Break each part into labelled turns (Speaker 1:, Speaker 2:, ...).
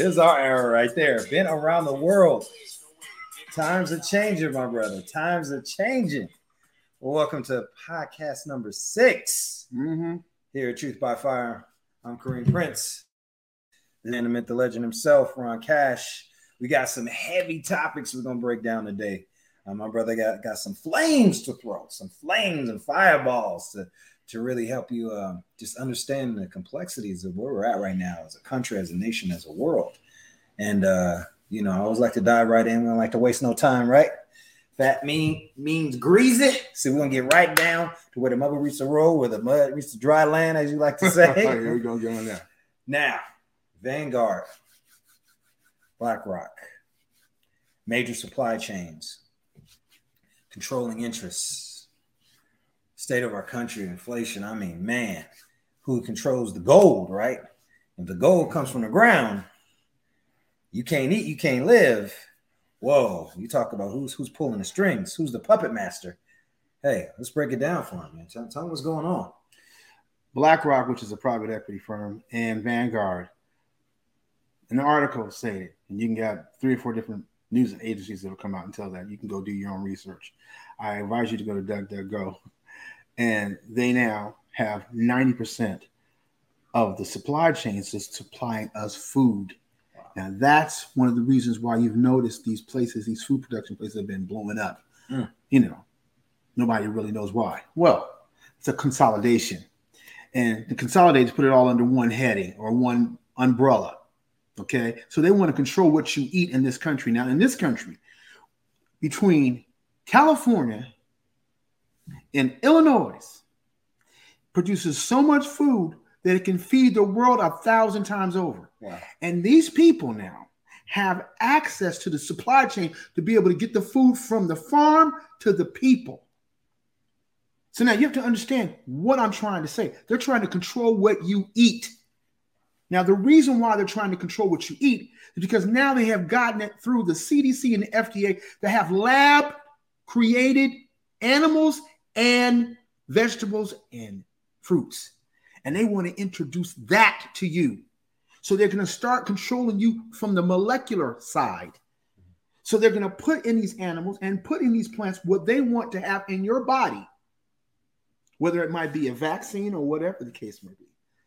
Speaker 1: this is our era right there. Been around the world. Times are changing, my brother. Times are changing. Welcome to podcast number 6
Speaker 2: Mm-hmm.
Speaker 1: here at Truth by Fire. I'm Kareem Prince, the intimate, the legend himself, Ron Cash. We got some heavy topics we're gonna break down today. Uh, my brother got, got some flames to throw, some flames and fireballs to, to really help you uh, just understand the complexities of where we're at right now as a country, as a nation, as a world. And uh, you know, I always like to dive right in. We don't like to waste no time, right? Fat mean means greasy. So we're gonna get right down to where the mud meets the road, where the mud meets the dry land, as you like to say.
Speaker 2: Here we go, on there.
Speaker 1: Now, Vanguard, BlackRock, major supply chains, controlling interests, state of our country, inflation. I mean, man, who controls the gold, right? If the gold comes from the ground, you can't eat, you can't live. Whoa, you talk about who's who's pulling the strings, who's the puppet master. Hey, let's break it down for him, man. Tell, tell him what's going on.
Speaker 2: BlackRock, which is a private equity firm, and Vanguard. An article stated, and you can get three or four different news agencies that will come out and tell that. You can go do your own research. I advise you to go to DuckDuckGo, and they now have 90% of the supply chains that's supplying us food. Now that's one of the reasons why you've noticed these places, these food production places have been blowing up.
Speaker 1: Mm.
Speaker 2: You know, nobody really knows why. Well, it's a consolidation. And the consolidators put it all under one heading or one umbrella. Okay. So they want to control what you eat in this country. Now, in this country, between California and Illinois, produces so much food that it can feed the world a thousand times over.
Speaker 1: Wow.
Speaker 2: And these people now have access to the supply chain to be able to get the food from the farm to the people. So now you have to understand what I'm trying to say. They're trying to control what you eat. Now, the reason why they're trying to control what you eat is because now they have gotten it through the CDC and the FDA that have lab created animals and vegetables and fruits. And they want to introduce that to you. So they're going to start controlling you from the molecular side. So they're going to put in these animals and put in these plants what they want to have in your body, whether it might be a vaccine or whatever the case may be.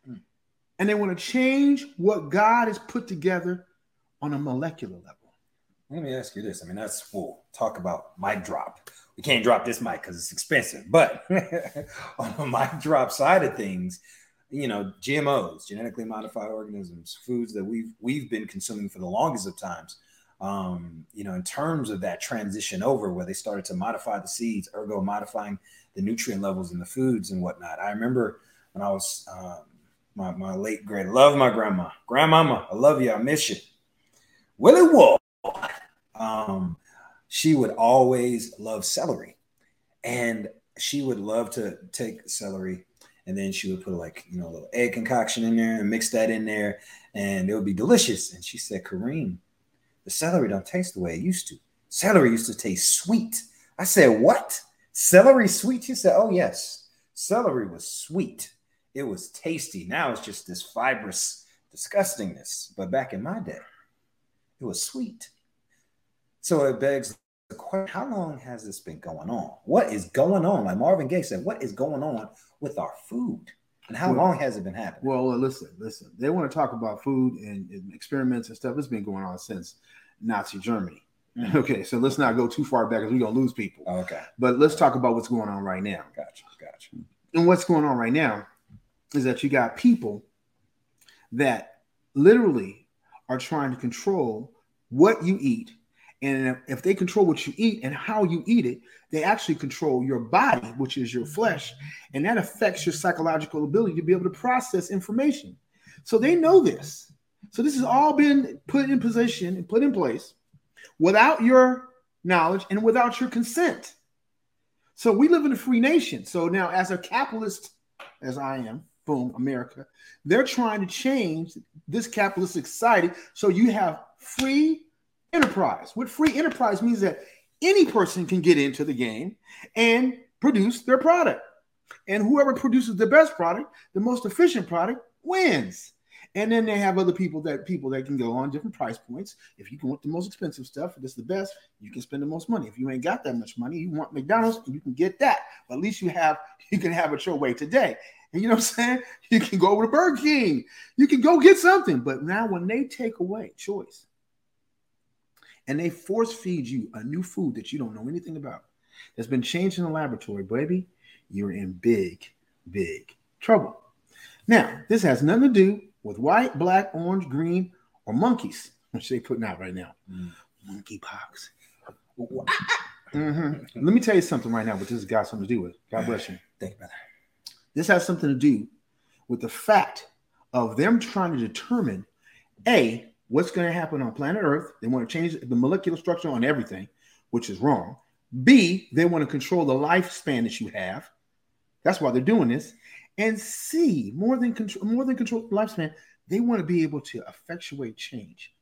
Speaker 1: Mm.
Speaker 2: And they want to change what God has put together on a molecular level.
Speaker 1: Let me ask you this. I mean, that's we'll talk about my drop. We can't drop this mic because it's expensive. But on the mic drop side of things, you know, GMOs, genetically modified organisms, foods that we've we've been consuming for the longest of times. Um, you know, in terms of that transition over where they started to modify the seeds, ergo modifying the nutrient levels in the foods and whatnot. I remember when I was um, my, my late great love my grandma, grandmama, I love you, I miss you. Willie Wall um, she would always love celery, and she would love to take celery, and then she would put like you know a little egg concoction in there and mix that in there, and it would be delicious. And she said, "Kareem, the celery don't taste the way it used to. Celery used to taste sweet." I said, "What? Celery sweet?" She said, "Oh yes, celery was sweet. It was tasty. Now it's just this fibrous disgustingness. But back in my day, it was sweet." So it begs how long has this been going on? What is going on? Like Marvin Gaye said, what is going on with our food? And how
Speaker 2: Well-
Speaker 1: long has it been happening?
Speaker 2: Well, uh, listen, listen. They want to talk about food and, and experiments and stuff. It's been going on since Nazi Germany.
Speaker 1: Mm.
Speaker 2: Okay, so let's not go too far back because we're gonna lose people.
Speaker 1: okay,
Speaker 2: But let's talk about what's going on right now.
Speaker 1: gotcha, gotcha.
Speaker 2: And what's going on right now is that you got people that literally are trying to control what you eat. And if they control what you eat and how you eat it, they actually control your body, which is your flesh. And that affects your psychological ability to be able to process information. So they know this. So this has all been put in position and put in place without your knowledge and without your consent. So we live in a free nation. So now, as a capitalist, as I am, boom, America, they're trying to change this capitalistic society so you have free enterprise. What free enterprise means that any person can get into the game and produce their product. And whoever produces the best product, the most efficient product, wins. And then they have other people that people that can go on different price points. If you want the most expensive stuff, if it's the best, you can spend the most money. If you ain't got that much money, you want McDonald's, you can get that. But at least you have you can have it your way today. And you know what I'm saying? You can go over to Burger King. You can go get something. But now when they take away choice and they force feed you a new food that you don't know anything about, that's been changed in the laboratory, baby, you're in big, big trouble. Now, this has nothing to do with white, black, orange, green, or monkeys, which they're putting out right now. Mm. Monkeypox. Mm-hmm. Let me tell you something right now, but this has got something to do with. God bless you. Thank you, brother. This has something to do with the fact of them trying to determine A, what's going to happen on planet Earth. They want to change the molecular structure on everything, which is wrong. B, they want to control the lifespan that you have. That's why they're doing this. And C, more than control, more than control lifespan, they want to be able to effectuate change.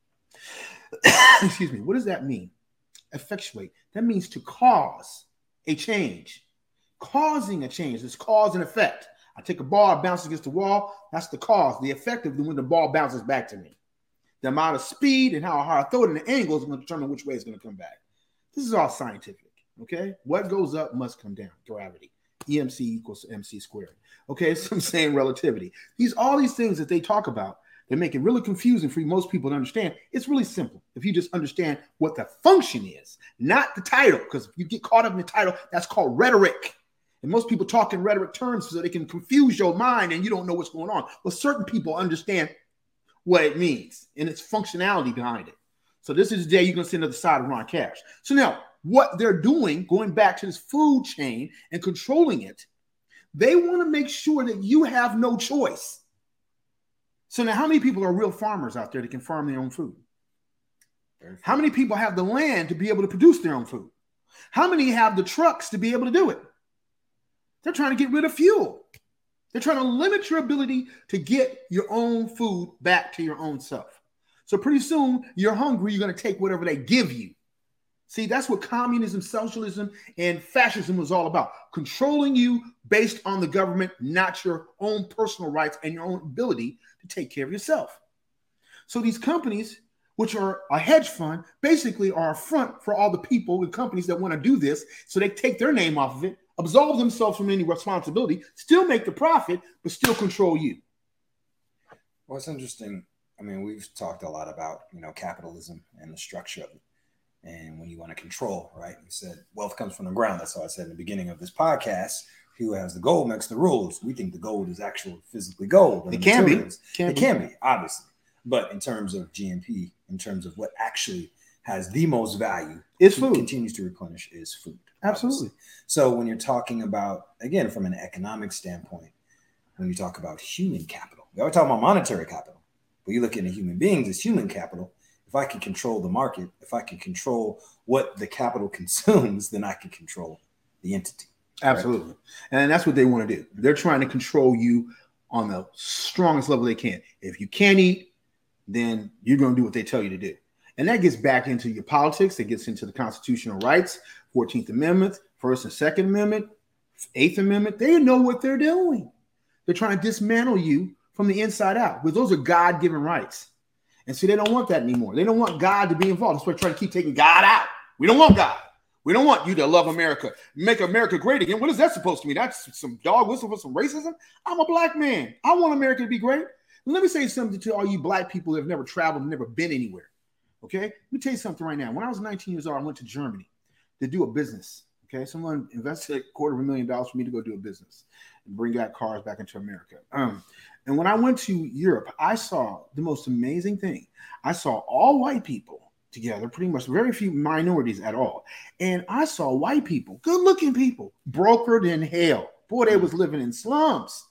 Speaker 2: Excuse me. What does that mean? Effectuate. That means to cause a change. Causing a change. It's cause and effect. I take a ball, bounce against the wall. That's the cause. The effect of when the ball bounces back to me. The amount of speed and how hard I throw it and the angle is going to determine which way it's going to come back. This is all scientific. Okay. What goes up must come down. Gravity. EMC equals MC squared. Okay, so I'm saying relativity. These all these things that they talk about, they make it really confusing for most people to understand. It's really simple if you just understand what the function is, not the title. Because if you get caught up in the title, that's called rhetoric. And most people talk in rhetoric terms so they can confuse your mind and you don't know what's going on. But certain people understand what it means and its functionality behind it. So this is the day you're going to see another side of Ron Cash. So now what they're doing, going back to this food chain and controlling it, they want to make sure that you have no choice. So now, how many people are real farmers out there that can farm their own food? How many people have the land to be able to produce their own food? How many have the trucks to be able to do it? They're trying to get rid of fuel. They're trying to limit your ability to get your own food back to your own self. So pretty soon you're hungry, you're going to take whatever they give you. See, that's what communism, socialism, and fascism was all about controlling you based on the government, not your own personal rights and your own ability to take care of yourself. So, these companies, which are a hedge fund, basically are a front for all the people and companies that want to do this. So, they take their name off of it, absolve themselves from any responsibility, still make the profit, but still control you.
Speaker 1: Well, it's interesting. I mean, we've talked a lot about, you know, capitalism and the structure of it and when you want to control, right? You said wealth comes from the ground. That's how I said in the beginning of this podcast. Who has the gold makes the rules. We think the gold is actual physically gold.
Speaker 2: It can be.
Speaker 1: Can it be. can be, obviously. But in terms of GNP, in terms of what actually has the most value,
Speaker 2: it's food.
Speaker 1: Continues to replenish is food.
Speaker 2: Absolutely.
Speaker 1: Obviously. So when you're talking about again from an economic standpoint, when you talk about human capital, we always talk about monetary capital, but you look into human beings as human capital if I can control the market, if I can control what the capital consumes, then I can control the entity.
Speaker 2: Absolutely. Right? And that's what they want to do. They're trying to control you on the strongest level they can. If you can't eat, then you're going to do what they tell you to do. And that gets back into your politics. It gets into the constitutional rights, 14th Amendment, First and Second Amendment, Eighth Amendment. They know what they're doing. They're trying to dismantle you from the inside out because those are God given rights. And see, they don't want that anymore. They don't want God to be involved. That's why they're trying to keep taking God out. We don't want God. We don't want you to love America, make America great again. What is that supposed to mean? That's some dog whistle for some racism. I'm a black man. I want America to be great. let me say something to all you black people that have never traveled, never been anywhere. Okay, let me tell you something right now. When I was 19 years old, I went to Germany to do a business. Okay, someone invested a quarter of a million dollars for me to go do a business and bring back cars back into America. Um, and when I went to Europe, I saw the most amazing thing. I saw all white people together, pretty much very few minorities at all. And I saw white people, good looking people, brokered in hell. Boy, they was living in slums.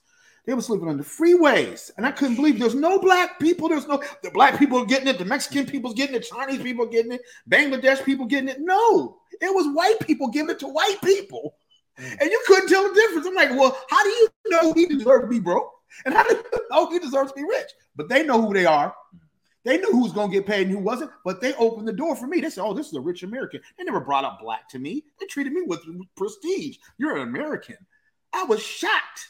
Speaker 2: They was living on the freeways, and I couldn't believe there's no black people. There's no the black people getting it, the Mexican people's getting it, Chinese people getting it, Bangladesh people getting it. No, it was white people giving it to white people, and you couldn't tell the difference. I'm like, well, how do you know he deserves to be broke, and how do you know he deserves to be rich? But they know who they are. They knew who was going to get paid and who wasn't, but they opened the door for me. They said, "Oh, this is a rich American." They never brought up black to me. They treated me with prestige. You're an American. I was shocked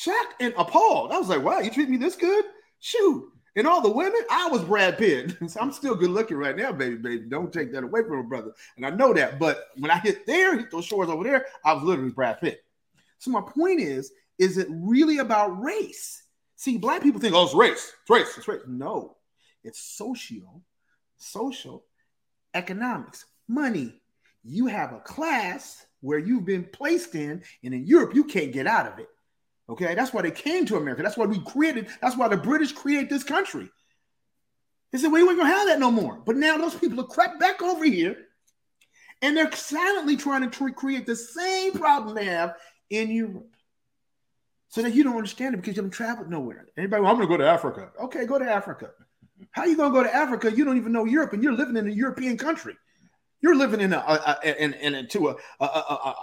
Speaker 2: shocked and appalled. I was like, wow, you treat me this good? Shoot. And all the women, I was Brad Pitt. so I'm still good looking right now, baby, baby. Don't take that away from a brother. And I know that. But when I hit there, hit those shores over there, I was literally Brad Pitt. So my point is, is it really about race? See, black people think, oh, it's race, it's race, it's race. No, it's social, social, economics, money. You have a class where you've been placed in, and in Europe, you can't get out of it. Okay, that's why they came to America. That's why we created. That's why the British created this country. They said, "We ain't gonna have that no more." But now those people have crept back over here, and they're silently trying to create the same problem they have in Europe. So that you don't understand it because you haven't traveled nowhere. Anybody, well, I'm gonna go to Africa. Okay, go to Africa. How you gonna go to Africa? You don't even know Europe, and you're living in a European country. You're living in a, a, a in, in, into a, a, a,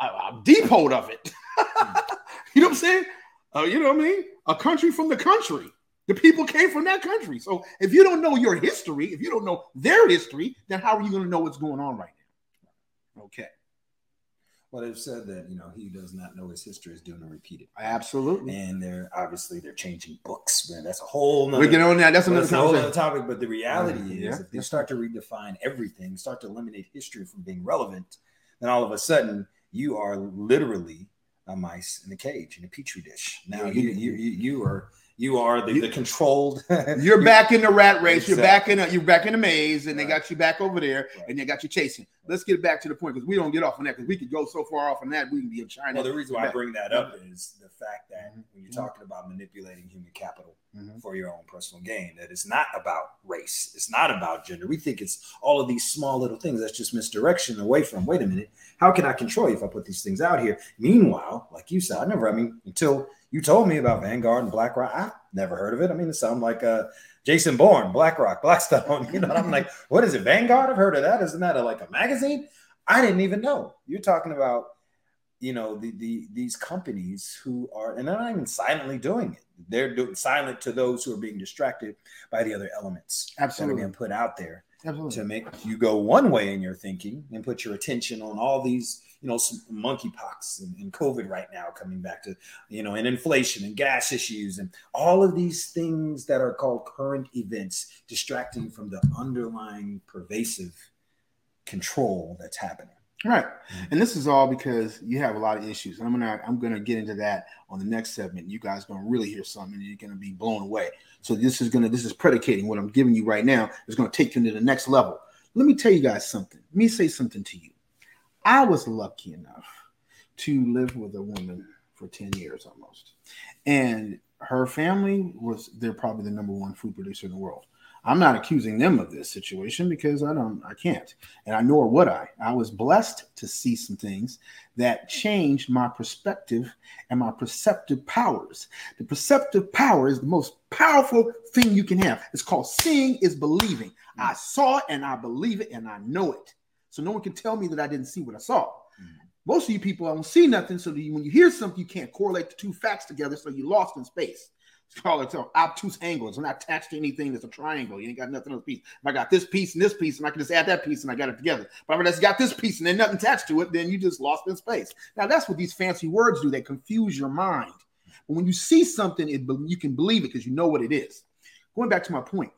Speaker 2: a, a depot of it. You know what I'm saying? Uh, you know what I mean? A country from the country. The people came from that country. So if you don't know your history, if you don't know their history, then how are you going to know what's going on right now? Okay.
Speaker 1: Well, they've said that you know he does not know his history is doomed to repeat it.
Speaker 2: Absolutely.
Speaker 1: And they're obviously they're changing books, man. That's a whole.
Speaker 2: Nother, we get on that. That's another,
Speaker 1: that's whole other topic. But the reality yeah. is, if they start to redefine everything, start to eliminate history from being relevant, then all of a sudden you are literally a mice in a cage in a petri dish. Now you you you, you are you are the, the controlled.
Speaker 2: you're back in the rat race. Exactly. You're back in a, you're back in the maze, and right. they got you back over there, right. and they got you chasing. Let's get back to the point because we don't get off on that because we could go so far off on that we can be in China.
Speaker 1: Well, the reason why I bring that up is the fact that mm-hmm. when you're mm-hmm. talking about manipulating human capital mm-hmm. for your own personal gain, that it's not about race, it's not about gender. We think it's all of these small little things. That's just misdirection away from. Wait a minute, how can I control you if I put these things out here? Meanwhile, like you said, I never. I mean, until you told me about Vanguard and BlackRock. I've never heard of it. I mean, it sounds like uh, Jason Bourne, BlackRock, Blackstone. You know, I'm like, what is it? Vanguard? I've heard of that. Isn't that a, like a magazine? I didn't even know. You're talking about, you know, the, the these companies who are, and they're not even silently doing it. They're doing silent to those who are being distracted by the other elements
Speaker 2: Absolutely.
Speaker 1: that are being put out there
Speaker 2: Absolutely.
Speaker 1: to make you go one way in your thinking and put your attention on all these you know, monkeypox and, and COVID right now coming back to, you know, and inflation and gas issues and all of these things that are called current events distracting from the underlying pervasive control that's happening.
Speaker 2: Right. Mm-hmm. And this is all because you have a lot of issues. I'm gonna I'm gonna get into that on the next segment. You guys gonna really hear something and you're gonna be blown away. So this is gonna this is predicating what I'm giving you right now is gonna take you to the next level. Let me tell you guys something. Let me say something to you. I was lucky enough to live with a woman for 10 years almost. And her family was they're probably the number one food producer in the world. I'm not accusing them of this situation because I don't I can't and I nor would I. I was blessed to see some things that changed my perspective and my perceptive powers. The perceptive power is the most powerful thing you can have. It's called seeing is believing. I saw it and I believe it and I know it. So no one can tell me that I didn't see what I saw. Mm-hmm. Most of you people I don't see nothing. So when you hear something, you can't correlate the two facts together. So you're lost in space. It's called it's obtuse angle. It's not attached to anything that's a triangle. You ain't got nothing on the piece. If I got this piece and this piece, and I can just add that piece and I got it together. But if I just got this piece and then nothing attached to it, then you just lost in space. Now that's what these fancy words do. They confuse your mind. But when you see something, it, you can believe it because you know what it is. Going back to my point,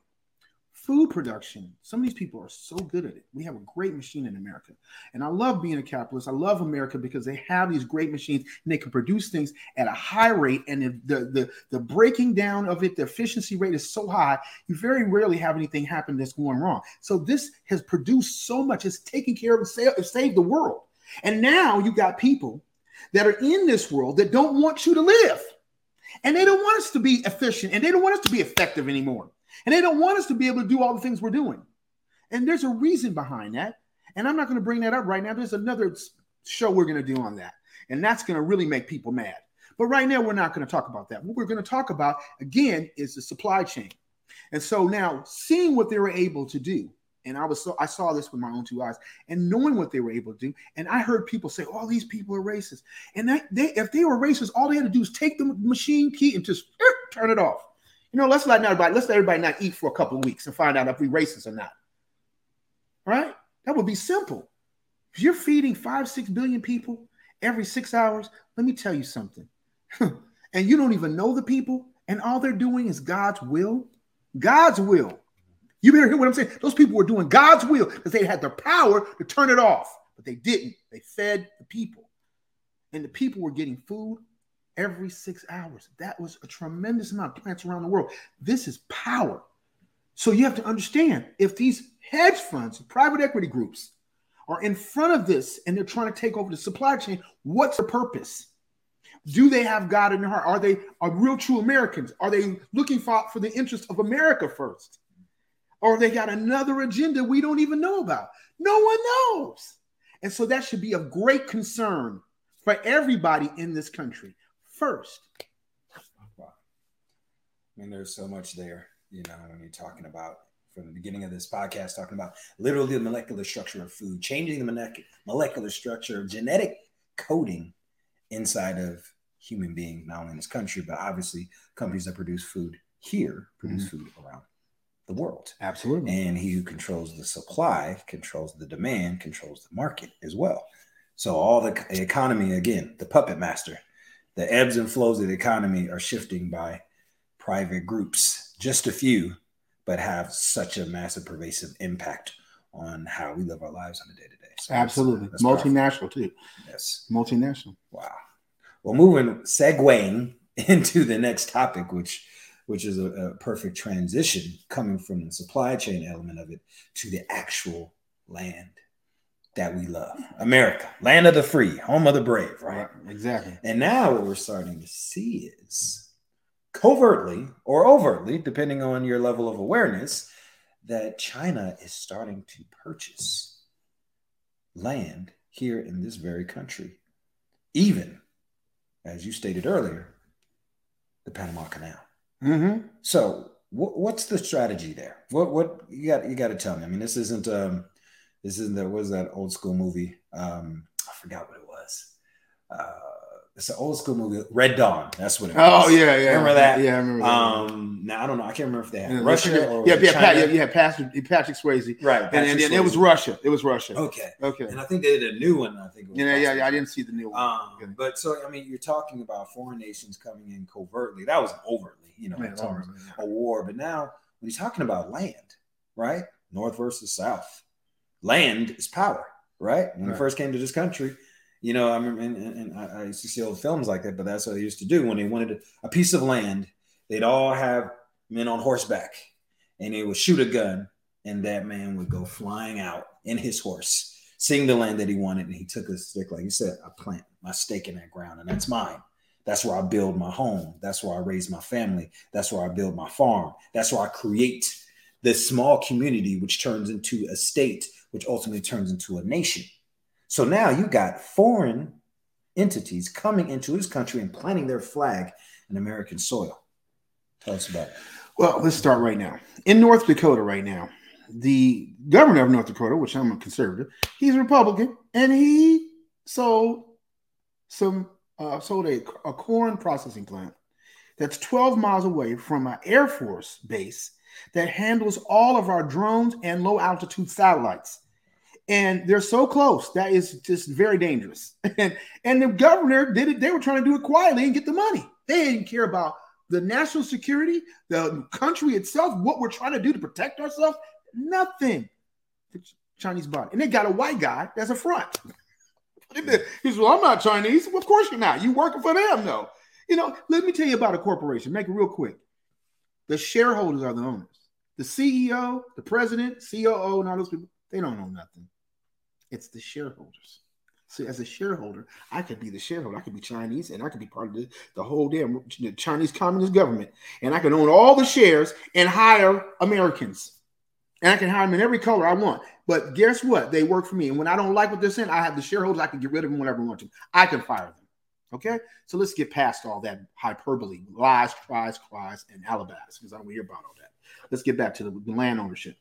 Speaker 2: food production. Some of these people are so good at it. We have a great machine in America. And I love being a capitalist. I love America because they have these great machines and they can produce things at a high rate. And the, the, the breaking down of it, the efficiency rate is so high, you very rarely have anything happen that's going wrong. So this has produced so much, it's taken care of and save, saved the world. And now you got people that are in this world that don't want you to live. And they don't want us to be efficient and they don't want us to be effective anymore. And they don't want us to be able to do all the things we're doing. And there's a reason behind that. And I'm not going to bring that up right now. There's another show we're going to do on that. And that's going to really make people mad. But right now, we're not going to talk about that. What we're going to talk about, again, is the supply chain. And so now, seeing what they were able to do, and I was so I saw this with my own two eyes, and knowing what they were able to do, and I heard people say, "All oh, these people are racist," and that they if they were racist, all they had to do is take the machine key and just er, turn it off. You know, let's let everybody let's let everybody not eat for a couple of weeks and find out if we're racist or not. Right? That would be simple. If you're feeding five, six billion people every six hours, let me tell you something. and you don't even know the people, and all they're doing is God's will. God's will. You better hear what I'm saying. Those people were doing God's will because they had the power to turn it off, but they didn't. They fed the people, and the people were getting food every six hours. That was a tremendous amount of plants around the world. This is power. So you have to understand if these hedge funds, private equity groups, are in front of this and they're trying to take over the supply chain, what's the purpose? Do they have God in their heart? Are they are real true Americans? Are they looking for, for the interest of America first? Or they got another agenda we don't even know about? No one knows. And so that should be of great concern for everybody in this country first.
Speaker 1: Wow. I mean, there's so much there, you know, when you're talking about from the beginning of this podcast, talking about literally the molecular structure of food, changing the molecular structure of genetic coding inside of human being, not only in this country, but obviously companies that produce food here produce mm-hmm. food around the world.
Speaker 2: Absolutely.
Speaker 1: And he who controls the supply controls the demand, controls the market as well. So all the economy, again, the puppet master, the ebbs and flows of the economy are shifting by private groups, just a few, but have such a massive pervasive impact on how we live our lives on a day to day.
Speaker 2: Absolutely. That's, that's Multinational powerful. too.
Speaker 1: Yes.
Speaker 2: Multinational.
Speaker 1: Wow. Well, moving, segueing into the next topic, which which is a, a, perfect transition coming from the supply chain element of it to the actual land that we love America, land of the free, home of the brave, right?
Speaker 2: Exactly.
Speaker 1: And now what we're starting to see is covertly or overtly, depending on your level of awareness, that China is starting to purchase land here in this very country, even as you stated earlier, the Panama Canal.
Speaker 2: Mm-hmm.
Speaker 1: So, what's the strategy there? What what you got? You got to tell me. I mean, this isn't um, this isn't that was that old school movie. Um, I forgot what it was. Uh, it's an old school movie, Red Dawn. That's what it
Speaker 2: was. Oh yeah, yeah.
Speaker 1: Remember that?
Speaker 2: Yeah, I remember.
Speaker 1: That. Um, now I don't know. I can't remember if they had
Speaker 2: yeah,
Speaker 1: Russia
Speaker 2: or yeah, yeah, Pat, yeah, yeah, Patrick, Patrick Swayze,
Speaker 1: right?
Speaker 2: Patrick and, and, it was Russia. It was Russia.
Speaker 1: Okay,
Speaker 2: okay.
Speaker 1: And I think they did a new one. I think.
Speaker 2: yeah, yeah, yeah. I didn't see the new one.
Speaker 1: Um, but so I mean, you're talking about foreign nations coming in covertly. That was overtly, you know, overtly, yeah. a war. But now when he's talking about land, right? North versus South, land is power, right? When right. he first came to this country you know, I remember, and, and I, used to see old films like that, but that's what they used to do when they wanted a piece of land. They'd all have men on horseback, and they would shoot a gun, and that man would go flying out in his horse, seeing the land that he wanted, and he took a stick, like you said, I plant my stake in that ground, and that's mine. That's where I build my home. That's where I raise my family. That's where I build my farm. That's where I create this small community, which turns into a state, which ultimately turns into a nation. So now you got foreign entities coming into this country and planting their flag in American soil. Tell us about it.
Speaker 2: Well, let's start right now. In North Dakota, right now, the governor of North Dakota, which I'm a conservative, he's a Republican, and he sold some uh, sold a, a corn processing plant that's 12 miles away from an Air Force base that handles all of our drones and low altitude satellites and they're so close that is just very dangerous. And and the governor did it. They were trying to do it quietly and get the money. They didn't care about the national security, the country itself, what we're trying to do to protect ourselves. Nothing. The Chinese body. and they got a white guy that's a front. He said, "Well, I'm not Chinese. Well, of course you're not. You working for them, though. You know. Let me tell you about a corporation. Make it real quick. The shareholders are the owners. The CEO, the president, COO, and all those people. They don't know nothing. It's the shareholders. So as a shareholder, I could be the shareholder. I could be Chinese, and I could be part of the, the whole damn Chinese Communist government, and I can own all the shares and hire Americans, and I can hire them in every color I want. But guess what? They work for me, and when I don't like what they're saying, I have the shareholders. I can get rid of them whenever I want to. I can fire them. Okay, so let's get past all that hyperbole, lies, tries, cries, and alibis, because I don't want to hear about all that. Let's get back to the, the land ownership.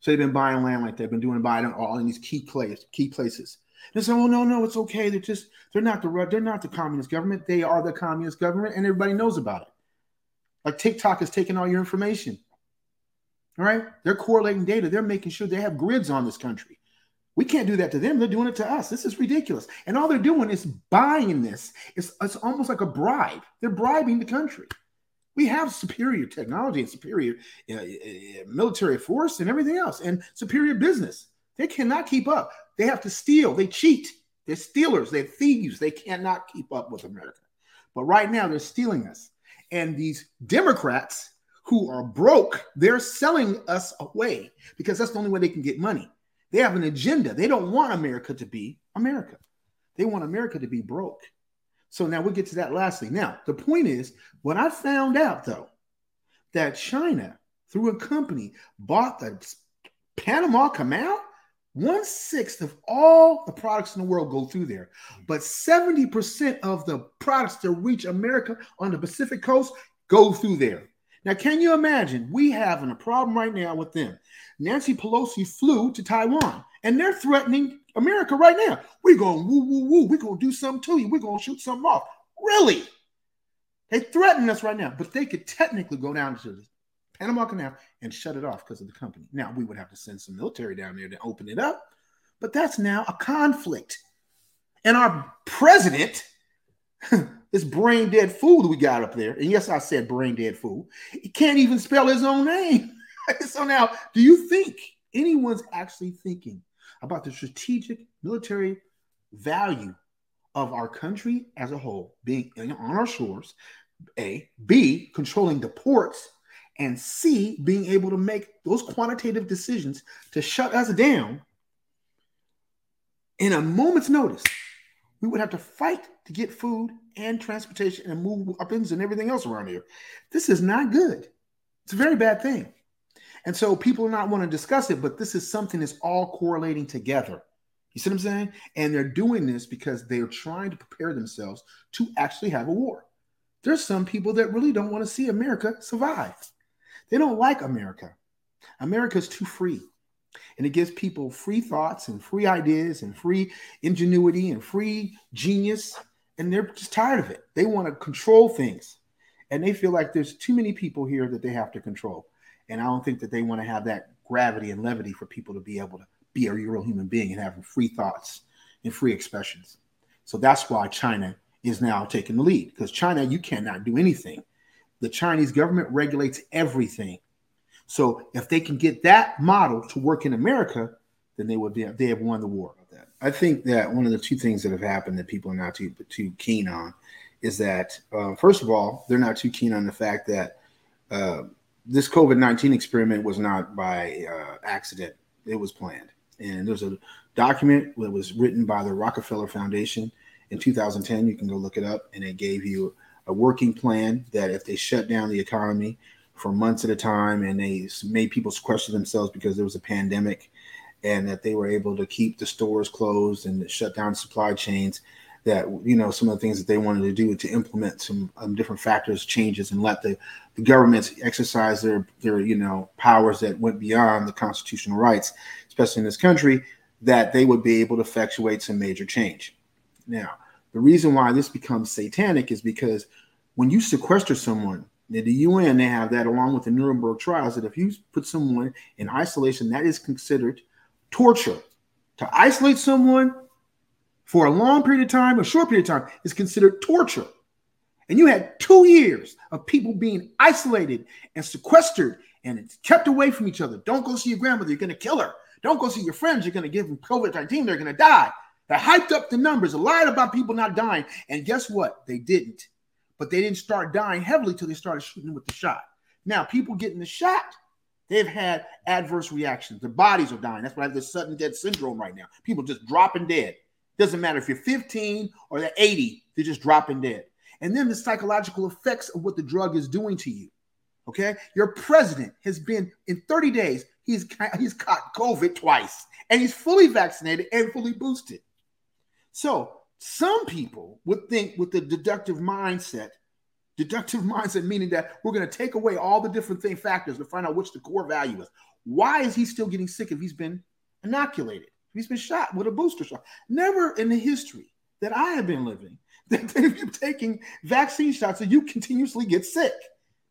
Speaker 2: So they've been buying land like they've been doing buying all in these key places, key places. They say, "Oh no, no, it's okay. They're just they're not the they're not the communist government. They are the communist government, and everybody knows about it. Like TikTok is taking all your information. All right, they're correlating data. They're making sure they have grids on this country. We can't do that to them. They're doing it to us. This is ridiculous. And all they're doing is buying this. It's, it's almost like a bribe. They're bribing the country. We have superior technology and superior uh, uh, military force and everything else, and superior business. They cannot keep up. They have to steal. They cheat. They're stealers. They're thieves. They cannot keep up with America. But right now, they're stealing us. And these Democrats who are broke, they're selling us away because that's the only way they can get money. They have an agenda. They don't want America to be America. They want America to be broke. So now we'll get to that lastly. Now, the point is, what I found out though, that China, through a company, bought the Panama Canal. One sixth of all the products in the world go through there, but 70% of the products that reach America on the Pacific coast go through there. Now, can you imagine? We having a problem right now with them. Nancy Pelosi flew to Taiwan and they're threatening America right now. We're going woo woo woo. We're going to do something to you. We're going to shoot something off. Really? They threaten us right now, but they could technically go down to the Panama Canal and shut it off because of the company. Now, we would have to send some military down there to open it up, but that's now a conflict. And our president this brain dead fool that we got up there, and yes, I said brain dead fool, he can't even spell his own name. so now, do you think anyone's actually thinking about the strategic military value of our country as a whole, being on our shores, A, B, controlling the ports, and C, being able to make those quantitative decisions to shut us down in a moment's notice? We would have to fight to get food and transportation and move weapons and everything else around here. This is not good. It's a very bad thing. And so people are not want to discuss it, but this is something that's all correlating together. You see what I'm saying? And they're doing this because they're trying to prepare themselves to actually have a war. There's some people that really don't want to see America survive. They don't like America. America's too free. And it gives people free thoughts and free ideas and free ingenuity and free genius and they're just tired of it. They want to control things, and they feel like there's too many people here that they have to control. And I don't think that they want to have that gravity and levity for people to be able to be a real human being and having free thoughts and free expressions. So that's why China is now taking the lead because China, you cannot do anything. The Chinese government regulates everything. So if they can get that model to work in America, then they would be they have won the war. I think that one of the two things that have happened that people are not too too keen on is that uh, first of all, they're not too keen on the fact that uh, this COVID nineteen experiment was not by uh, accident; it was planned. And there's a document that was written by the Rockefeller Foundation in 2010. You can go look it up, and it gave you a working plan that if they shut down the economy for months at a time and they made people question themselves because there was a pandemic and that they were able to keep the stores closed and shut down supply chains that you know some of the things that they wanted to do to implement some um, different factors changes and let the, the governments exercise their their you know powers that went beyond the constitutional rights especially in this country that they would be able to effectuate some major change. Now the reason why this becomes satanic is because when you sequester someone the UN they have that along with the Nuremberg trials that if you put someone in isolation that is considered torture. To isolate someone for a long period of time, a short period of time, is considered torture. And you had two years of people being isolated and sequestered and kept away from each other. Don't go see your grandmother, you're going to kill her. Don't go see your friends, you're going to give them COVID 19, they're going to die. They hyped up the numbers, lied about people not dying. And guess what? They didn't. But they didn't start dying heavily till they started shooting with the shot. Now, people getting the shot They've had adverse reactions. Their bodies are dying. That's why I have this sudden death syndrome right now. People just dropping dead. Doesn't matter if you're 15 or they're 80, they're just dropping dead. And then the psychological effects of what the drug is doing to you. Okay, your president has been in 30 days. He's he's caught COVID twice, and he's fully vaccinated and fully boosted. So Some people would think with the deductive mindset, deductive mindset meaning that we're going to take away all the different thing factors to find out which the core value is. Why is he still getting sick if he's been inoculated? If he's been shot with a booster shot. Never in the history that I have been living that if you're taking vaccine shots that you continuously get sick.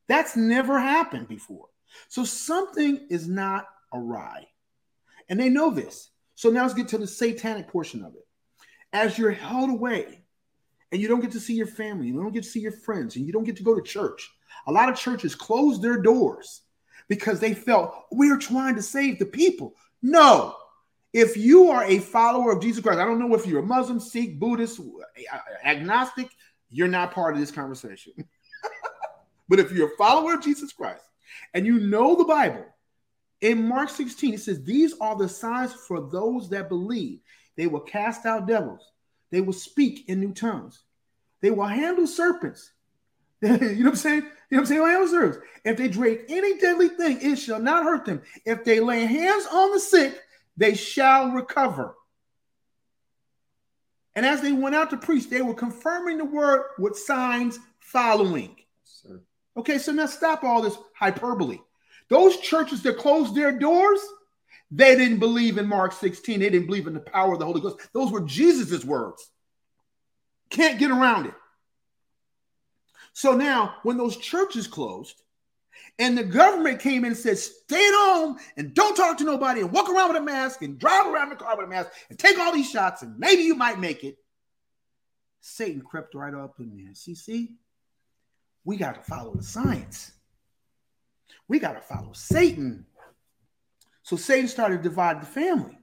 Speaker 2: That's never happened before. So something is not awry. And they know this. So now let's get to the satanic portion of it. As you're held away and you don't get to see your family, you don't get to see your friends, and you don't get to go to church, a lot of churches closed their doors because they felt we're trying to save the people. No. If you are a follower of Jesus Christ, I don't know if you're a Muslim, Sikh, Buddhist, agnostic, you're not part of this conversation. but if you're a follower of Jesus Christ and you know the Bible, in Mark 16, it says, These are the signs for those that believe. They will cast out devils, they will speak in new tongues, they will handle serpents. you know what I'm saying? You know what I'm saying? Handle serpents. If they drink any deadly thing, it shall not hurt them. If they lay hands on the sick, they shall recover. And as they went out to preach, they were confirming the word with signs following. Okay, so now stop all this hyperbole. Those churches that closed their doors, they didn't believe in Mark 16. They didn't believe in the power of the Holy Ghost. Those were Jesus's words. Can't get around it. So now, when those churches closed and the government came in and said, stay at home and don't talk to nobody and walk around with a mask and drive around the car with a mask and take all these shots and maybe you might make it, Satan crept right up in there. See, see, we got to follow the science. We got to follow Satan. So Satan started to divide the family.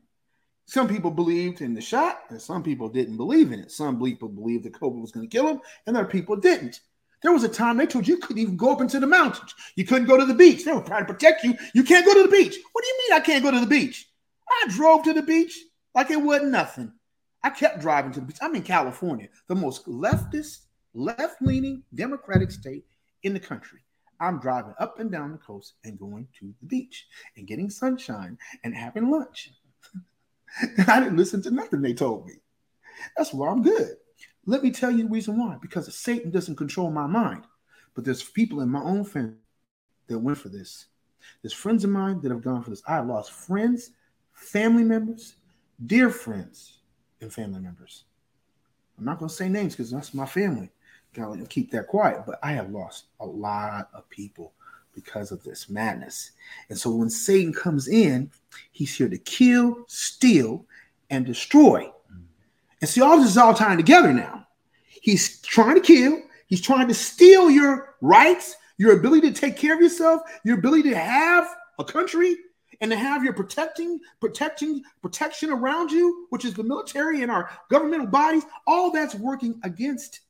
Speaker 2: Some people believed in the shot, and some people didn't believe in it. Some people believed that COVID was going to kill them, and other people didn't. There was a time they told you you couldn't even go up into the mountains. You couldn't go to the beach. They were trying to protect you. You can't go to the beach. What do you mean I can't go to the beach? I drove to the beach like it wasn't nothing. I kept driving to the beach. I'm in California, the most leftist left leaning Democratic state in the country. I'm driving up and down the coast and going to the beach and getting sunshine and having lunch. I didn't listen to nothing they told me. That's why I'm good. Let me tell you the reason why. Because Satan doesn't control my mind. But there's people in my own family that went for this. There's friends of mine that have gone for this. I lost friends, family members, dear friends, and family members. I'm not going to say names because that's my family gotta keep that quiet. But I have lost a lot of people because of this madness. And so when Satan comes in, he's here to kill, steal, and destroy. Mm. And see, all this is all tying together now. He's trying to kill, he's trying to steal your rights, your ability to take care of yourself, your ability to have a country and to have your protecting, protecting, protection around you, which is the military and our governmental bodies, all that's working against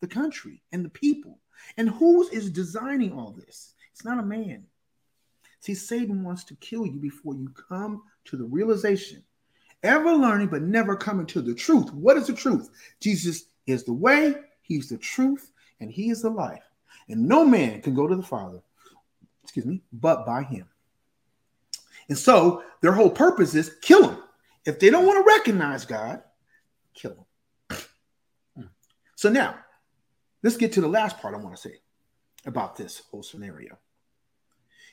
Speaker 2: the country and the people. And who is designing all this? It's not a man. See, Satan wants to kill you before you come to the realization, ever learning but never coming to the truth. What is the truth? Jesus is the way, He's the truth, and He is the life. And no man can go to the Father, excuse me, but by Him. And so their whole purpose is kill Him. If they don't want to recognize God, kill Him. So now, Let's get to the last part I want to say about this whole scenario.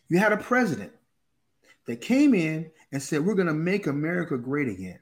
Speaker 2: You had a president that came in and said, We're going to make America great again.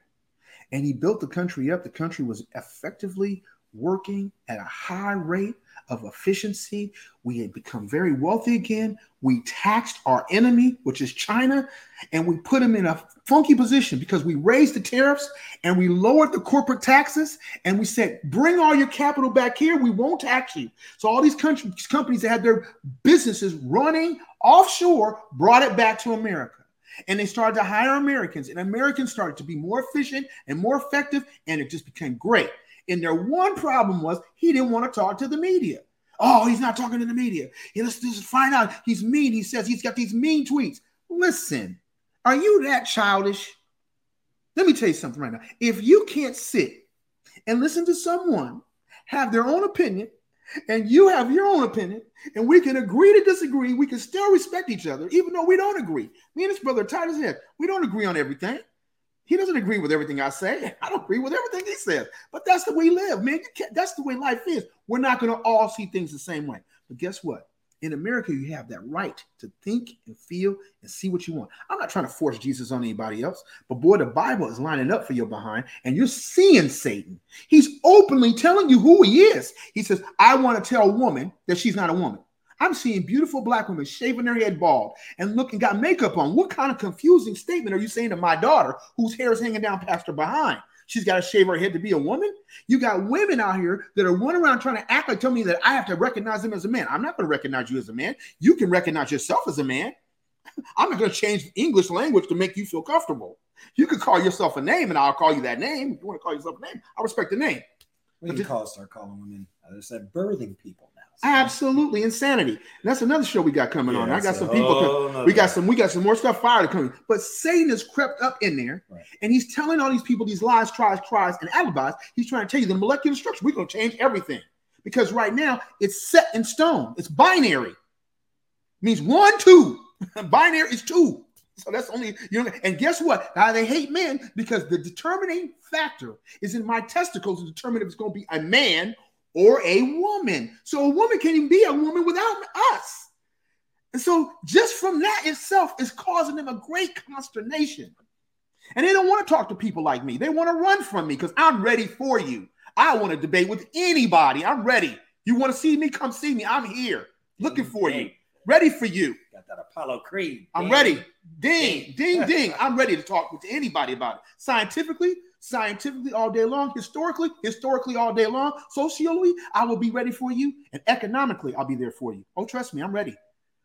Speaker 2: And he built the country up. The country was effectively working at a high rate of efficiency. We had become very wealthy again. We taxed our enemy, which is China, and we put them in a funky position because we raised the tariffs and we lowered the corporate taxes and we said, bring all your capital back here. We won't tax you. So all these countries, companies that had their businesses running offshore brought it back to America. And they started to hire Americans, and Americans started to be more efficient and more effective, and it just became great. And their one problem was he didn't want to talk to the media. Oh, he's not talking to the media. Yeah, let's just find out. He's mean. He says he's got these mean tweets. Listen, are you that childish? Let me tell you something right now. If you can't sit and listen to someone have their own opinion, and you have your own opinion, and we can agree to disagree, we can still respect each other, even though we don't agree. Me and this brother tight as head. We don't agree on everything. He doesn't agree with everything I say. I don't agree with everything he says. But that's the way we live, man. that's the way life is. We're not going to all see things the same way. But guess what? In America, you have that right to think and feel and see what you want. I'm not trying to force Jesus on anybody else, but boy, the Bible is lining up for your behind, and you're seeing Satan. He's openly telling you who he is. He says, I want to tell a woman that she's not a woman. I'm seeing beautiful black women shaving their head bald and looking got makeup on. What kind of confusing statement are you saying to my daughter whose hair is hanging down past her behind? She's got to shave her head to be a woman. You got women out here that are running around trying to act like tell me that I have to recognize them as a man. I'm not going to recognize you as a man. You can recognize yourself as a man. I'm not going to change English language to make you feel comfortable. You can call yourself a name, and I'll call you that name. If you want to call yourself a name, I respect the name.
Speaker 1: We can call start calling women. I said birthing people.
Speaker 2: Absolutely insanity. And that's another show we got coming yeah, on. I got some people. we got some. We got some more stuff fired coming. But Satan has crept up in there, right. and he's telling all these people these lies, tries, tries, and alibis. He's trying to tell you the molecular structure. We're going to change everything because right now it's set in stone. It's binary. It means one, two. binary is two. So that's only you know. And guess what? Now they hate men because the determining factor is in my testicles to determine if it's going to be a man or a woman. So a woman can't even be a woman without us. And so just from that itself is causing them a great consternation. And they don't want to talk to people like me. They want to run from me because I'm ready for you. I want to debate with anybody. I'm ready. You want to see me? Come see me. I'm here looking for you. Ready for you.
Speaker 1: Got that Apollo Creed.
Speaker 2: I'm ready. Ding, ding, ding, ding. I'm ready to talk with anybody about it. Scientifically, scientifically all day long, historically, historically all day long, socially, I will be ready for you, and economically, I'll be there for you. Oh, trust me, I'm ready.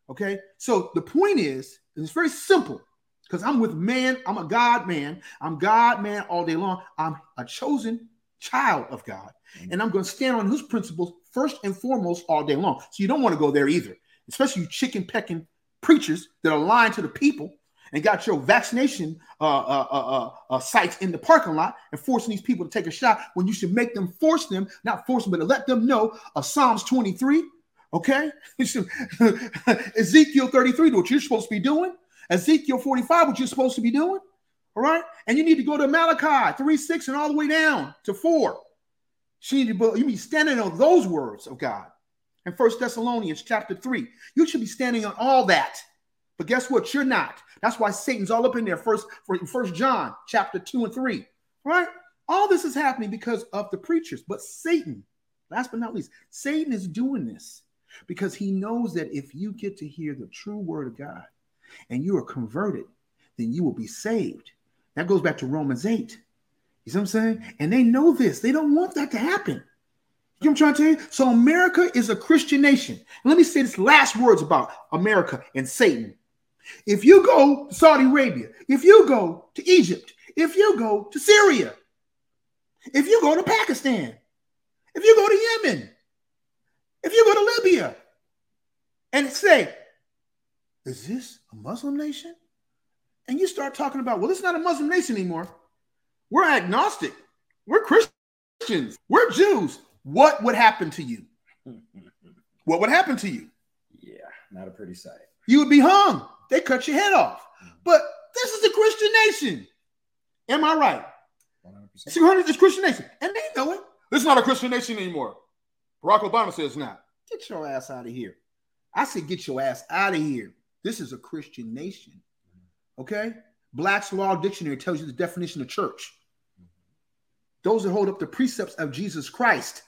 Speaker 2: Okay. So the point is, it's very simple because I'm with man, I'm a God man, I'm God man all day long. I'm a chosen child of God, mm-hmm. and I'm going to stand on his principles first and foremost all day long. So you don't want to go there either, especially you chicken pecking preachers that are lying to the people and got your vaccination uh, uh, uh, uh, sites in the parking lot and forcing these people to take a shot when you should make them force them, not force them, but to let them know of Psalms 23. Okay, Ezekiel 33, what you're supposed to be doing, Ezekiel 45, what you're supposed to be doing. All right, and you need to go to Malachi 3 6 and all the way down to 4. She need to, you be standing on those words of God. And First Thessalonians chapter 3. You should be standing on all that. But guess what? You're not. That's why Satan's all up in there. First, First John chapter two and three. Right? All this is happening because of the preachers. But Satan, last but not least, Satan is doing this because he knows that if you get to hear the true word of God and you are converted, then you will be saved. That goes back to Romans 8. You see what I'm saying? And they know this. They don't want that to happen. You know what I'm trying to tell you? So America is a Christian nation. And let me say this last words about America and Satan. If you go to Saudi Arabia, if you go to Egypt, if you go to Syria, if you go to Pakistan, if you go to Yemen, if you go to Libya, and say, is this a Muslim nation? And you start talking about, well, it's not a Muslim nation anymore. We're agnostic. We're Christians. We're Jews. What would happen to you? what would happen to you?
Speaker 1: Yeah, not a pretty sight.
Speaker 2: You would be hung they cut your head off. Hmm. But this is a Christian nation. Am I right? 100%. 200 is Christian nation. And they know it. This is not a Christian nation anymore. Barack Obama says not. Get your ass out of here. I said, get your ass out of here. This is a Christian nation. Hmm. Okay? Black's Law Dictionary tells you the definition of church. Hmm. Those that hold up the precepts of Jesus Christ.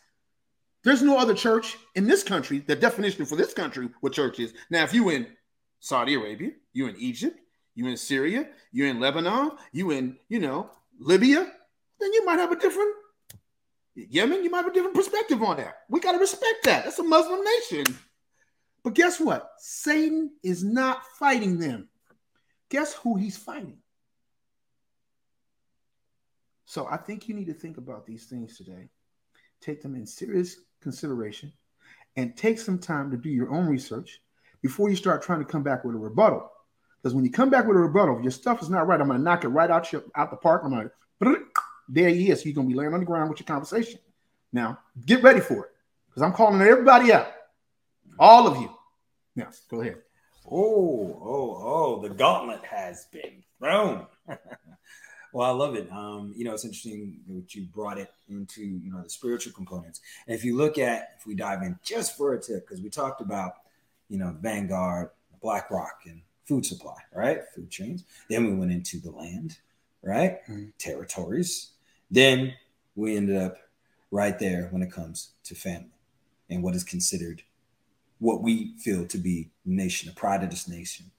Speaker 2: There's no other church in this country. The definition for this country, what church is. Now, if you in Saudi Arabia, you in Egypt, you in Syria, you in Lebanon, you in, you know, Libya, then you might have a different Yemen, you might have a different perspective on that. We got to respect that. That's a Muslim nation. But guess what? Satan is not fighting them. Guess who he's fighting? So I think you need to think about these things today. Take them in serious consideration and take some time to do your own research before you start trying to come back with a rebuttal. Because when you come back with a rebuttal, your stuff is not right, I'm going to knock it right out your out the park. I'm going to there he is. You're going to be laying on the ground with your conversation. Now, get ready for it because I'm calling everybody out, all of you. Yes, go ahead.
Speaker 1: Oh, oh, oh, the gauntlet has been thrown. Well, I love it. Um, you know, it's interesting that you brought it into you know the spiritual components. And if you look at if we dive in just for a tip, because we talked about you know Vanguard, BlackRock, and food supply, right? Food chains. Then we went into the land, right?
Speaker 2: Mm-hmm.
Speaker 1: Territories. Then we ended up right there when it comes to family and what is considered what we feel to be nation, the pride of this nation,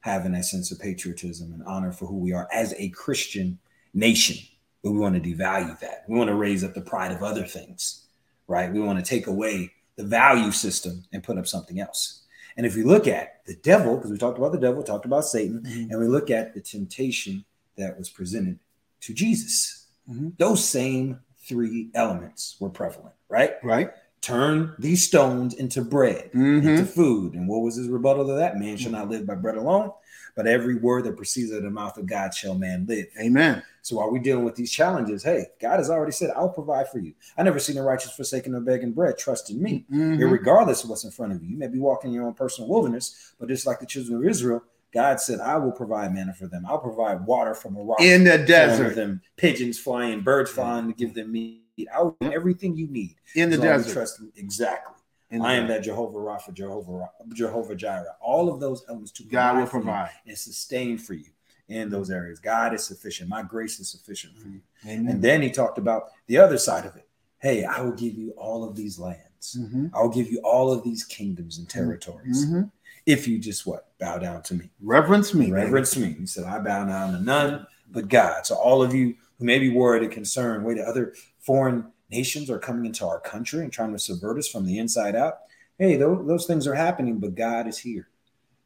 Speaker 1: having that sense of patriotism and honor for who we are as a Christian nation. But we want to devalue that. We want to raise up the pride of other things, right? We want to take away the value system and put up something else. And if we look at the devil, because we talked about the devil, talked about Satan,
Speaker 2: Mhm.
Speaker 1: and we look at the temptation that was presented to Jesus,
Speaker 2: Mhm.
Speaker 1: those same three elements were prevalent, right?
Speaker 2: Right.
Speaker 1: Turn these stones into bread,
Speaker 2: Mhm.
Speaker 1: into food. And what was his rebuttal to that? Man shall not live by bread alone, but every word that proceeds out of the mouth of God shall man live.
Speaker 2: Amen.
Speaker 1: So while we're dealing with these challenges, hey, God has already said, I'll provide for you. I never seen the righteous forsaken or begging bread. Trust in me.
Speaker 2: Mhm.
Speaker 1: Irregardless of what's in front of you. You may be walking your own personal wilderness, but just like the children of Israel, God said, I will provide manna for them. I'll provide water from a rock.
Speaker 2: In the desert.
Speaker 1: them pigeons flying, birds flying to give them meat. I'll do everything you need.
Speaker 2: In the
Speaker 1: as long as you
Speaker 2: desert.
Speaker 1: Trust me. Exactly.
Speaker 2: The
Speaker 1: I am that Jehovah Rapha, Jehovah Jehovah Jireh. All of those elements to
Speaker 2: God will provide.
Speaker 1: and sustain for you in those areas. God is sufficient. My grace is sufficient for you.
Speaker 2: Amen.
Speaker 1: And then he talked about the other side of it. Hey, I will give you all of these lands.
Speaker 2: Mhm.
Speaker 1: I'll give you all of these kingdoms and territories
Speaker 2: Mhm.
Speaker 1: if you just what bow down to me,
Speaker 2: Reverence me. baby.
Speaker 1: reverence me. He said, "I bow down to none but God." So all of you who may be worried and concerned, wait, other foreign nations are coming into our country and trying to subvert us from the inside out. Hey, those, those things are happening, but God is here.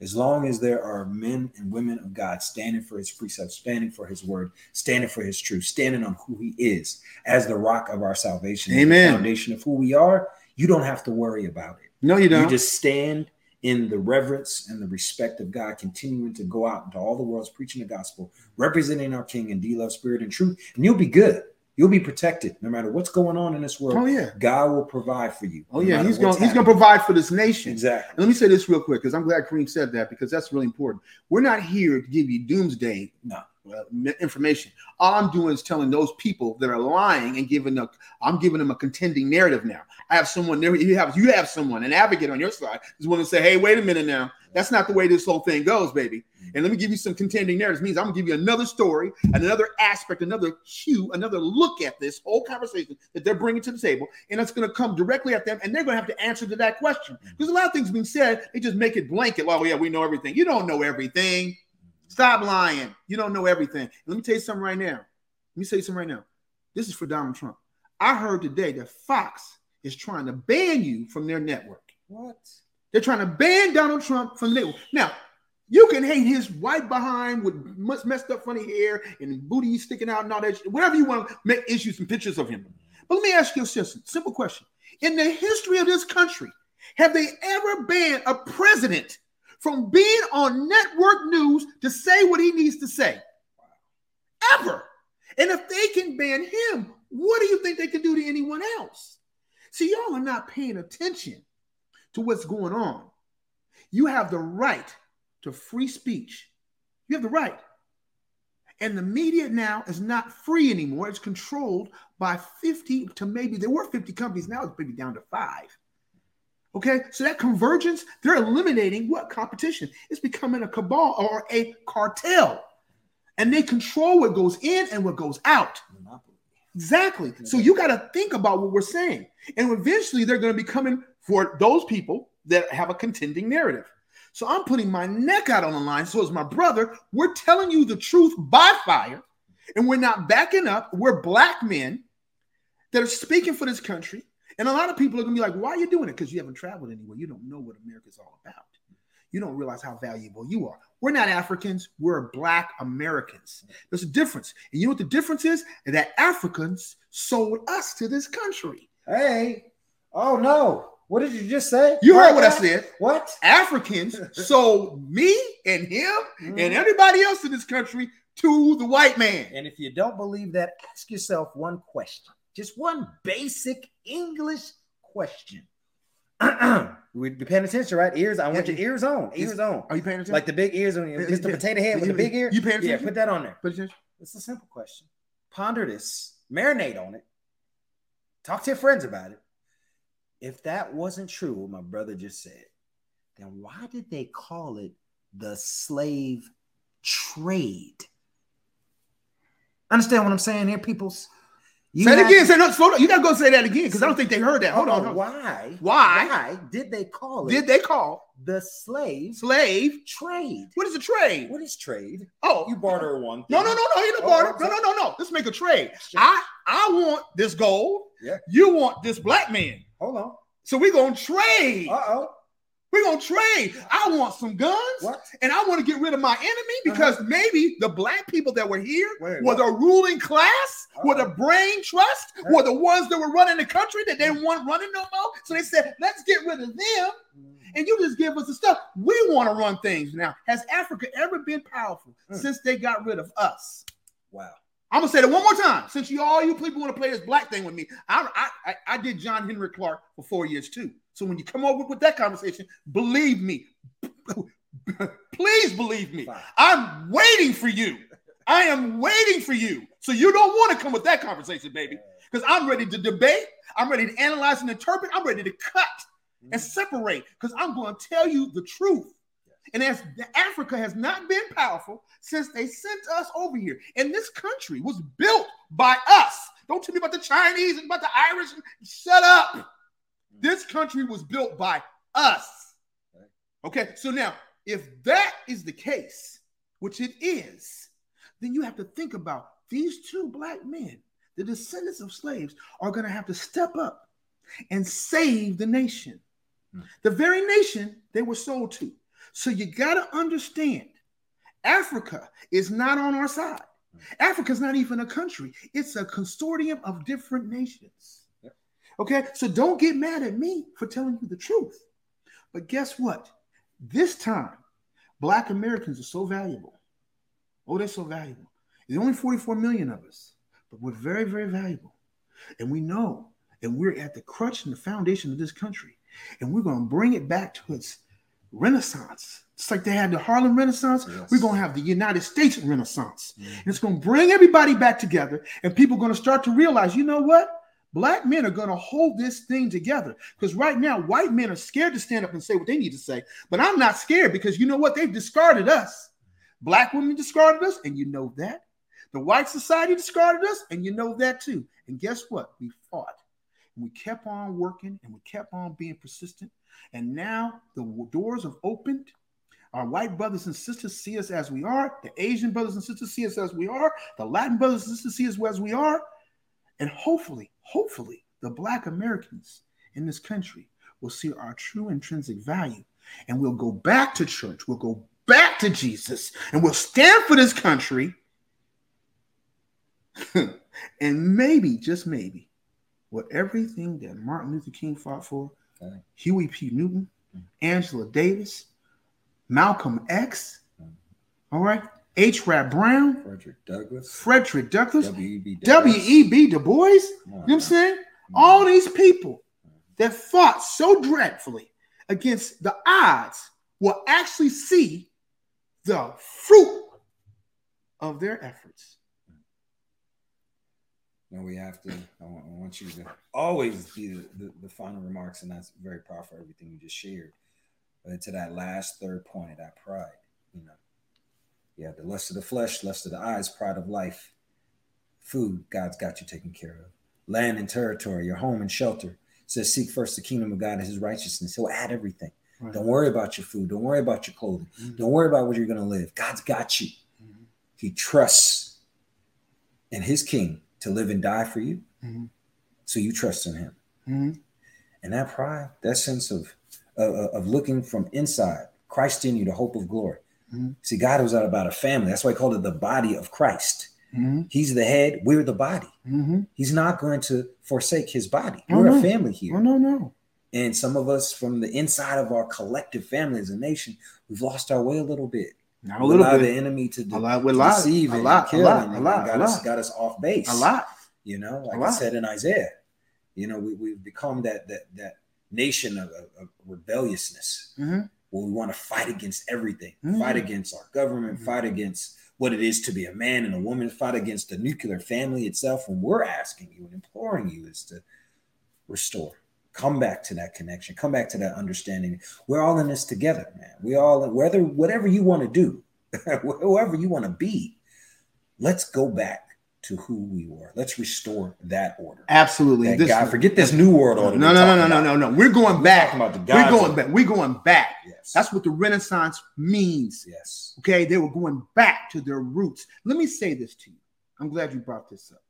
Speaker 1: As long as there are men and women of God standing for his precepts, standing for his word, standing for his truth, standing on who he is as the rock of our salvation,
Speaker 2: Amen.
Speaker 1: the foundation of who we are, you don't have to worry about it.
Speaker 2: No, you don't.
Speaker 1: You just stand in the reverence and the respect of God, continuing to go out into all the worlds, preaching the gospel, representing our King in D love, spirit, and truth, and you'll be good. You'll be protected no matter what's going on in this world.
Speaker 2: oh yeah.
Speaker 1: God will provide for you.
Speaker 2: Oh
Speaker 1: no
Speaker 2: yeah. He's going. He's going to provide for this nation.
Speaker 1: exactly.
Speaker 2: And let me say this real quick because I'm glad Kareem said that because that's really important. We're not here to give you doomsday
Speaker 1: No.
Speaker 2: Uh, information. All I'm doing is telling those people that are lying and giving a, I'm giving them a contending narrative now. I have someone there. You have you have someone, an advocate on your side, who's willing to say, "Hey, wait a minute now. That's not the way this whole thing goes, baby." And let me give you some contending narratives. Means I'm gonna give you another story, another aspect, another hue, another look at this whole conversation that they're bringing to the table, and it's gonna come directly at them, and they're gonna have to answer to that question. Because a lot of things being said, they just make it blanket. Well, yeah, we know everything. You don't know everything. Stop lying. You don't know everything. Let me tell you something right now. Let me tell you something right now. This is for Donald Trump. I heard today that Fox is trying to ban you from their network.
Speaker 1: What?
Speaker 2: They're trying to ban Donald Trump from the network. Now, you can hate his white behind with much messed up funny hair and booty sticking out and all that, shit, whatever you want to make issues and pictures of him. But let me ask you a simple, simple question. In the history of this country, have they ever banned a president from being on network news to say what he needs to say? Ever. And if they can ban him, what do you think they can do to anyone else? See, y'all are not paying attention to what's going on. You have the right to free speech. You have the right. And the media now is not free anymore. It's controlled by 50 to maybe there were 50 companies. Now it's maybe down to five. Okay, so that convergence, they're eliminating what competition? It's becoming a cabal or a cartel. And they control what goes in and what goes out.
Speaker 1: Monopoly.
Speaker 2: Exactly. So you got to think about what we're saying. And eventually they're going to be coming for those people that have a contending narrative. So I'm putting my neck out on the line. So as my brother, we're telling you the truth by fire, and we're not backing up. We're black men that are speaking for this country. And a lot of people are going to be like, why are you doing it? Because you haven't traveled anywhere. You don't know what America's all about. You don't realize how valuable you are. We're not Africans, we're black Americans. There's a difference. And you know what the difference is? That Africans sold us to this country.
Speaker 1: Hey. Oh no. What did you just say?
Speaker 2: You heard what I said.
Speaker 1: What?
Speaker 2: Africans sold me and him and
Speaker 1: Mhm.
Speaker 2: everybody else in this country to the white man.
Speaker 1: And if you don't believe that, ask yourself one question. Just one basic English question. we be paying attention, right? Ears. I want
Speaker 2: Yeah.
Speaker 1: your ears on. Ears on.
Speaker 2: Are you paying attention?
Speaker 1: Like the big ears on just the
Speaker 2: yeah.
Speaker 1: potato head with the big ear.
Speaker 2: you paying attention?
Speaker 1: Yeah, put that on there.
Speaker 2: Put attention.
Speaker 1: It's a simple question. Ponder this, marinate on it, talk to your friends about it. If that wasn't true, what my brother just said, then why did they call it the slave trade? Understand what I'm saying here, peoples?
Speaker 2: You say it again. Say no. Slow down. You gotta go say that again because I don't think they heard that. Hold on.
Speaker 1: Why?
Speaker 2: Why?
Speaker 1: Why did they call it?
Speaker 2: Did they call
Speaker 1: the slave
Speaker 2: slave
Speaker 1: trade?
Speaker 2: What is a trade?
Speaker 1: What is trade?
Speaker 2: Oh,
Speaker 1: you barter one. Thing.
Speaker 2: No, no, no, no. You don't
Speaker 1: Oh,
Speaker 2: barter. No, no, no, no. Let's make a trade. I I want this gold.
Speaker 1: Yeah.
Speaker 2: You want this black man.
Speaker 1: Hold on.
Speaker 2: So we're gonna trade.
Speaker 1: Uh oh.
Speaker 2: We're gonna trade. I want some guns.
Speaker 1: What?
Speaker 2: And I want to get rid of my enemy because maybe the black people that were here
Speaker 1: Wait,
Speaker 2: were
Speaker 1: what?
Speaker 2: the ruling class, were the brain trust,
Speaker 1: Uh-huh.
Speaker 2: were the ones that were running the country that they didn't want running no more. So they said, let's get rid of them and you just give us the stuff. We want to run things now. Has Africa ever been powerful
Speaker 1: Mm.
Speaker 2: since they got rid of us?
Speaker 1: Wow.
Speaker 2: I'm gonna say that one more time. Since you all you people want to play this black thing with me, I, I I I did John Henrik Clarke for four years too. So when you come over with that conversation, believe me, please believe me. I'm waiting for you. I am waiting for you. So you don't want to come with that conversation, baby, because I'm ready to debate. I'm ready to analyze and interpret. I'm ready to cut and mm. separate because I'm going to tell you the truth. And as Africa has not been powerful since they sent us over here, and this country was built by us. Don't tell me about the Chinese and about the Irish. Shut up. This country was built by us. Okay, so now if that is the case, which it is, then you have to think about these two black men, the descendants of slaves, are going to have to step up and save the nation,
Speaker 1: Hmm.
Speaker 2: the very nation they were sold to. So you got to understand Africa is not on our side. Mm. Africa is not even a country, it's a consortium of different nations. Okay, so don't get mad at me for telling you the truth. But guess what? This time, Black Americans are so valuable. Oh, they're so valuable. There's only 44 million of us, but we're very, very valuable. And we know, and we're at the crutch and the foundation of this country. And we're going to bring it back to its renaissance. It's like they had the Harlem Renaissance,
Speaker 1: Yes.
Speaker 2: we're going to have the United States Renaissance.
Speaker 1: Mhm.
Speaker 2: And it's going to bring everybody back together, and people are going to start to realize, you know what? Black men are going to hold this thing together because right now, white men are scared to stand up and say what they need to say. But I'm not scared because you know what? They've discarded us. Black women discarded us, and you know that. The white society discarded us, and you know that too. And guess what? We fought. And we kept on working and we kept on being persistent. And now the doors have opened. Our white brothers and sisters see us as we are. The Asian brothers and sisters see us as we are. The Latin brothers and sisters see us as we are. And hopefully, hopefully, the Black Americans in this country will see our true intrinsic value. And we'll go back to church. We'll go back to Jesus. And we'll stand for this country. and maybe, just maybe, what everything that Martin Luther King fought for,
Speaker 1: Okay.
Speaker 2: Huey P. Newton. Angela Davis, Malcolm X, all right, H. Rap Brown,
Speaker 1: Frederick Douglass.
Speaker 2: Frederick Douglass,
Speaker 1: W.E.B.
Speaker 2: W.E.B. Du Bois. You know what I'm saying? All these people that fought so dreadfully against the odds will actually see the fruit of their efforts.
Speaker 1: No, we have to. I want, I want you to always be the, the, the final remarks, and that's very proud for Everything you just shared. But to that last third point of that pride, you know, yeah, the lust of the flesh, lust of the eyes, pride of life, food. God's got you taken care of. Land and territory, your home and shelter. It says, seek first the kingdom of God and His righteousness. He'll add everything.
Speaker 2: Right.
Speaker 1: Don't worry about your food. Don't worry about your clothing.
Speaker 2: Mhm.
Speaker 1: Don't worry about where you're going to live. God's got you.
Speaker 2: Mhm.
Speaker 1: He trusts in His King to live and die for you.
Speaker 2: Mhm.
Speaker 1: So you trust in Him.
Speaker 2: Mhm.
Speaker 1: And that pride, that sense of of, of looking from inside, Christ in you, the hope of glory.
Speaker 2: Mhm.
Speaker 1: See, God was out about a family. That's why he called it the body of Christ.
Speaker 2: Mhm.
Speaker 1: He's the head. We're the body.
Speaker 2: Mhm.
Speaker 1: He's not going to forsake his body.
Speaker 2: Oh,
Speaker 1: We're
Speaker 2: no.
Speaker 1: a family here.
Speaker 2: Oh, no, no.
Speaker 1: And some of us from the inside of our collective family as a nation, we've lost our way a little bit.
Speaker 2: Not
Speaker 1: We
Speaker 2: a little
Speaker 1: allow
Speaker 2: bit.
Speaker 1: the enemy to, de-
Speaker 2: A lot. A
Speaker 1: to
Speaker 2: lot.
Speaker 1: deceive
Speaker 2: A
Speaker 1: and
Speaker 2: lot. A lot.
Speaker 1: and,
Speaker 2: A
Speaker 1: and
Speaker 2: lot. A
Speaker 1: got, us,
Speaker 2: lot.
Speaker 1: got us off base.
Speaker 2: A lot.
Speaker 1: You know, like I
Speaker 2: lot.
Speaker 1: said in Isaiah, you know, we, we've become that that that nation of, of, rebelliousness
Speaker 2: Mhm.
Speaker 1: where we want to fight against everything,
Speaker 2: Mhm.
Speaker 1: fight against our government,
Speaker 2: Mhm.
Speaker 1: fight against what it is to be a man and a woman, fight against the nuclear family itself. When we're asking you and imploring you is to restore, come back to that connection, come back to that understanding. We're all in this together, man. We all, whether whatever you want to do, whoever you want to be, let's go back to who we were. Let's restore that order.
Speaker 2: Absolutely.
Speaker 1: That God, forget this new world order.
Speaker 2: No, no, no, no, no, no, no. We're going
Speaker 1: We're
Speaker 2: back.
Speaker 1: about the
Speaker 2: We're going back. We're going back.
Speaker 1: Yes.
Speaker 2: That's what the Renaissance means.
Speaker 1: yes.
Speaker 2: Okay, they were going back to their roots. Let me say this to you. I'm glad you brought this up.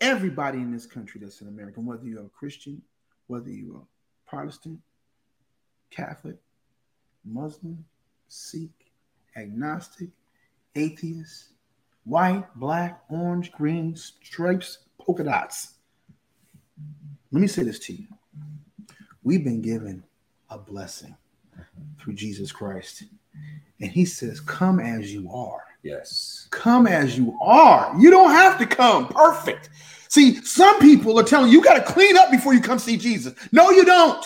Speaker 2: Everybody in this country that's an American, whether you're a Christian, whether you're a Protestant, Catholic, Muslim, Sikh, agnostic, atheist, white, black, orange, green, stripes, polka dots. Let me say this to you. We've been given a blessing through Jesus Christ. And he says, Come as you are.
Speaker 1: Yes.
Speaker 2: Come as you are. You don't have to come perfect. See, some people are telling you, you got to clean up before you come see Jesus. No, you don't.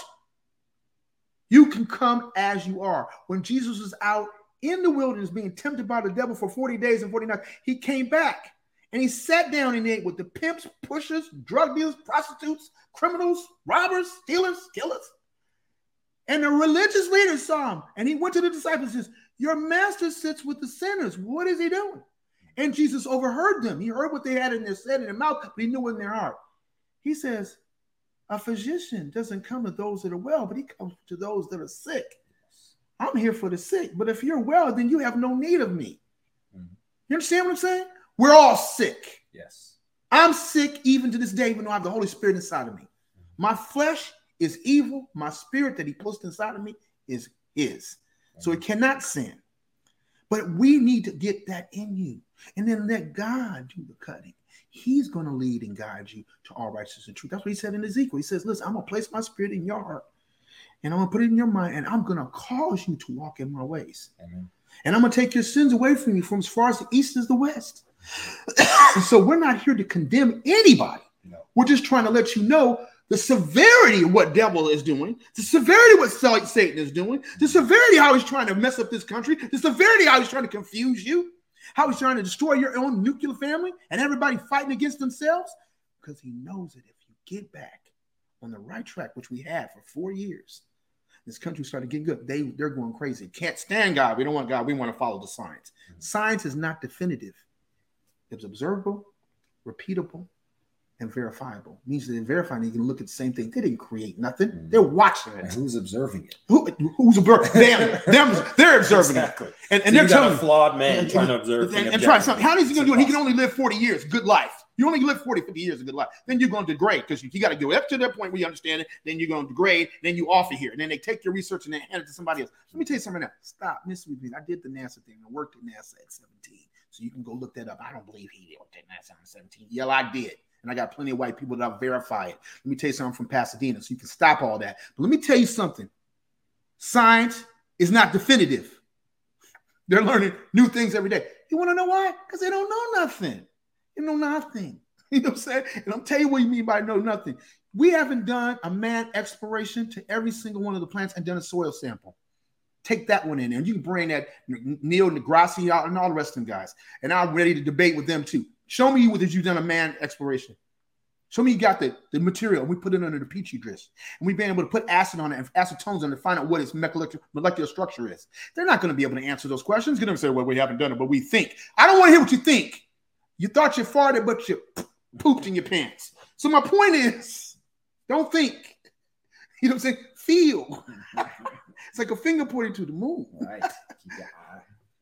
Speaker 2: You can come as you are. When Jesus was out in the wilderness being tempted by the devil for 40 days and 40 nights, he came back and he sat down and ate with the pimps, pushers, drug dealers, prostitutes, criminals, robbers, stealers, killers. And the religious leaders saw him and he went to the disciples and says, Your master sits with the sinners. What is he doing? And Jesus overheard them. He heard what they had in their said in their mouth, but he knew in their heart. He says, A physician doesn't come to those that are well, but he comes to those that are sick. I'm here for the sick, but if you're well, then you have no need of me.
Speaker 1: Mhm.
Speaker 2: You understand what I'm saying? We're all sick.
Speaker 1: Yes.
Speaker 2: I'm sick even to this day, even though I have the Holy Spirit inside of me. My flesh is evil. My spirit that He placed inside of me is His. So it cannot sin. But we need to get that in you and then let God do the cutting. He's going to lead and guide you to all righteousness and truth. That's what He said in Ezekiel. He says, Listen, I'm going to place my spirit in your heart and I'm going to put it in your mind and I'm going to cause you to walk in my ways.
Speaker 1: Amen.
Speaker 2: And I'm going to take your sins away from you from as far as the east as the west. so we're not here to condemn anybody.
Speaker 1: No.
Speaker 2: We're just trying to let you know the severity of what devil is doing, the severity of what Satan is doing, the severity how he's trying to mess up this country, the severity how he's trying to confuse you, how he's trying to destroy your own nuclear family and everybody fighting against themselves. Because he knows that if you get back on the right track, which we had for four years, this country started getting good. They they're going crazy. Can't stand God. We don't want God. We want to follow the science. Mm-hmm. Science is not definitive. It's observable, repeatable, and verifiable. means that in verifying, you can look at the same thing. They didn't create nothing.
Speaker 1: Mhm.
Speaker 2: They're watching
Speaker 1: And
Speaker 2: it.
Speaker 1: who's observing it?
Speaker 2: Who, who's observing? Them, them, they're observing it,
Speaker 1: Exactly.
Speaker 2: and,
Speaker 1: So
Speaker 2: they're telling
Speaker 1: a flawed man
Speaker 2: and-
Speaker 1: trying to observe
Speaker 2: and, and try something. How is he going to do it? He can only live 40 years, good life. You only live 40, 50 years of good life. Then you're going to degrade because you, got to go up to that point where you understand it. Then you're going to degrade. Then you off it here. And then they take your research and they hand it to somebody else. Let me tell you something else. Stop messing with me. I did the NASA thing. I worked at NASA at 17. So you can go look that up. I don't believe he worked at NASA at 17. Yeah, I did. And I got plenty of white people that'll verify it. Let me tell you something from Pasadena so you can stop all that. But let me tell you something. Science is not definitive. They're learning new things every day. You want to know why? Because they don't know nothing. They know nothing. You know what I'm saying? And I'm telling you what you mean by know nothing. We haven't done a man exploration to every single one of the plants and done a soil sample. Take that one in there. And you can bring that Neil deGrasse out and all the rest of them guys. And I'm ready to debate with them too. Show me that you've done a man exploration. Show me you got the, the material. We put it under the petri dish. And we've been able to put acid on it and acetones on it to find out what its molecular, structure is. They're not going to be able to answer those questions. They're going to say, well, we haven't done it, but we think. I don't want to hear what you think. You thought you farted, but you pooped in your pants. So my point is, don't think. You know what I'm saying? Feel. It's like a finger pointing to the moon.
Speaker 1: Right.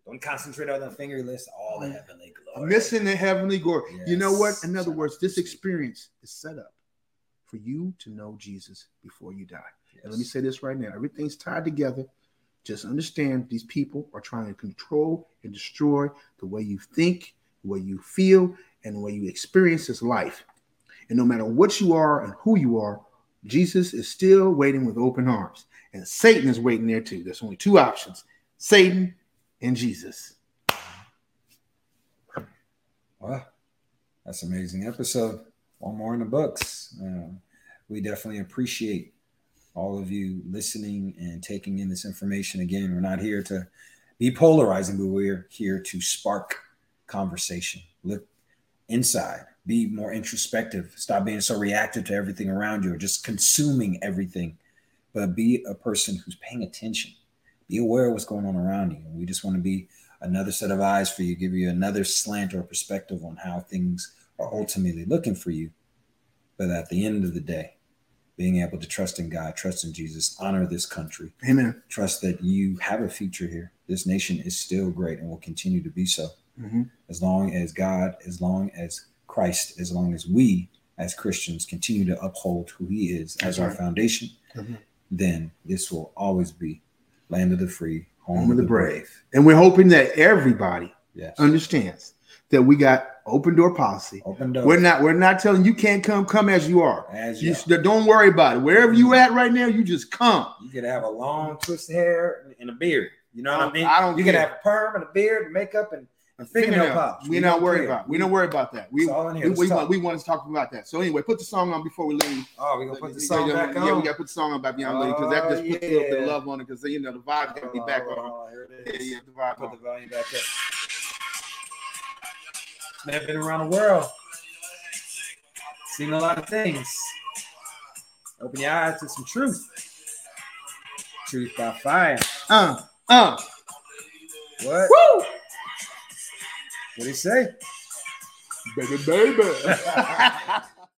Speaker 1: Keep your eye. Don't concentrate on the finger list. All the heavenly glory.
Speaker 2: Missing the heavenly glory. You know what? In other words, this experience is set up for you to know Jesus before you die. And let me say this right now everything's tied together. Just understand these people are trying to control and destroy the way you think, the way you feel, and the way you experience this life. And no matter what you are and who you are, Jesus is still waiting with open arms. And Satan is waiting there too. There's only two options Satan and Jesus.
Speaker 1: Well, that's an amazing episode. One more in the books. Um, we definitely appreciate all of you listening and taking in this information. Again, we're not here to be polarizing, but we're here to spark conversation. Look inside, be more introspective, stop being so reactive to everything around you or just consuming everything, but be a person who's paying attention. Be aware of what's going on around you. We just want to be another set of eyes for you, give you another slant or perspective on how things are ultimately looking for you. But at the end of the day, being able to trust in God, trust in Jesus, honor this country.
Speaker 2: Amen.
Speaker 1: Trust that you have a future here. This nation is still great and will continue to be so.
Speaker 2: Mm-hmm.
Speaker 1: As long as God, as long as Christ, as long as we as Christians continue to uphold who he is as
Speaker 2: That's
Speaker 1: our
Speaker 2: right.
Speaker 1: foundation,
Speaker 2: Mhm.
Speaker 1: then this will always be land of the free, home,
Speaker 2: Home
Speaker 1: of the brave.
Speaker 2: And we're hoping that everybody
Speaker 1: Yes.
Speaker 2: understands that we got open door policy.
Speaker 1: Open door.
Speaker 2: We're not we're not telling you can't come, come as you are.
Speaker 1: as
Speaker 2: You
Speaker 1: you,
Speaker 2: s- don't worry about it. Wherever you at right now, you just come.
Speaker 1: you could have a long twisted hair and a beard. You know what I mean?
Speaker 2: I don't
Speaker 1: You can
Speaker 2: care.
Speaker 1: have a perm and a beard and makeup and, and fingernail
Speaker 2: Fingernail.
Speaker 1: polish.
Speaker 2: We're
Speaker 1: We
Speaker 2: not
Speaker 1: don't
Speaker 2: worried
Speaker 1: care.
Speaker 2: about. We don't worry about that. We
Speaker 1: It's all in here.
Speaker 2: we,
Speaker 1: Let's
Speaker 2: we, want, we want to talk about that. So anyway, put the song on before we leave.
Speaker 1: Oh, we're gonna put the song
Speaker 2: gotta-
Speaker 1: back
Speaker 2: yeah,
Speaker 1: on.
Speaker 2: we got to put the song on about Young Lady because that just
Speaker 1: Oh,
Speaker 2: puts a little bit of love on it because you know the vibe got to be back on.
Speaker 1: Oh, here it
Speaker 2: Yeah,
Speaker 1: is.
Speaker 2: yeah, the vibe
Speaker 1: Put
Speaker 2: on.
Speaker 1: the volume back up. Man, been around the world. Seen a lot of things. Open your eyes to some truth. Truth by fire.
Speaker 2: Uh, uh,
Speaker 1: What?
Speaker 2: woo,
Speaker 1: What do you say?
Speaker 2: baby, baby.